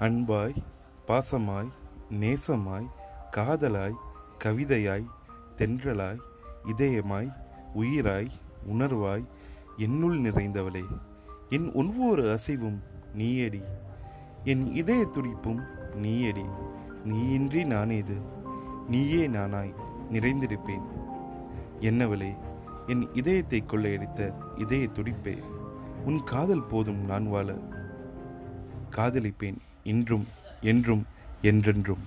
அன்பாய் பாசமாய் நேசமாய் காதலாய் கவிதையாய் தென்றலாய் இதயமாய் உயிராய் உணர்வாய் என்னுள் நிறைந்தவளே. என் ஒவ்வொரு அசைவும் நீயடி. என் இதய துடிப்பும் நீயடி. நீயின்றி நானேது. நீயே நானாய் நிறைந்திருப்பேன். என்னவளே என் இதயத்தை கொள்ளையடித்த இதய துடிப்பே. உன் காதல் போதும் நான் வாழ. காதலிப்பேன் இன்றும் என்றும் என்றென்றும்.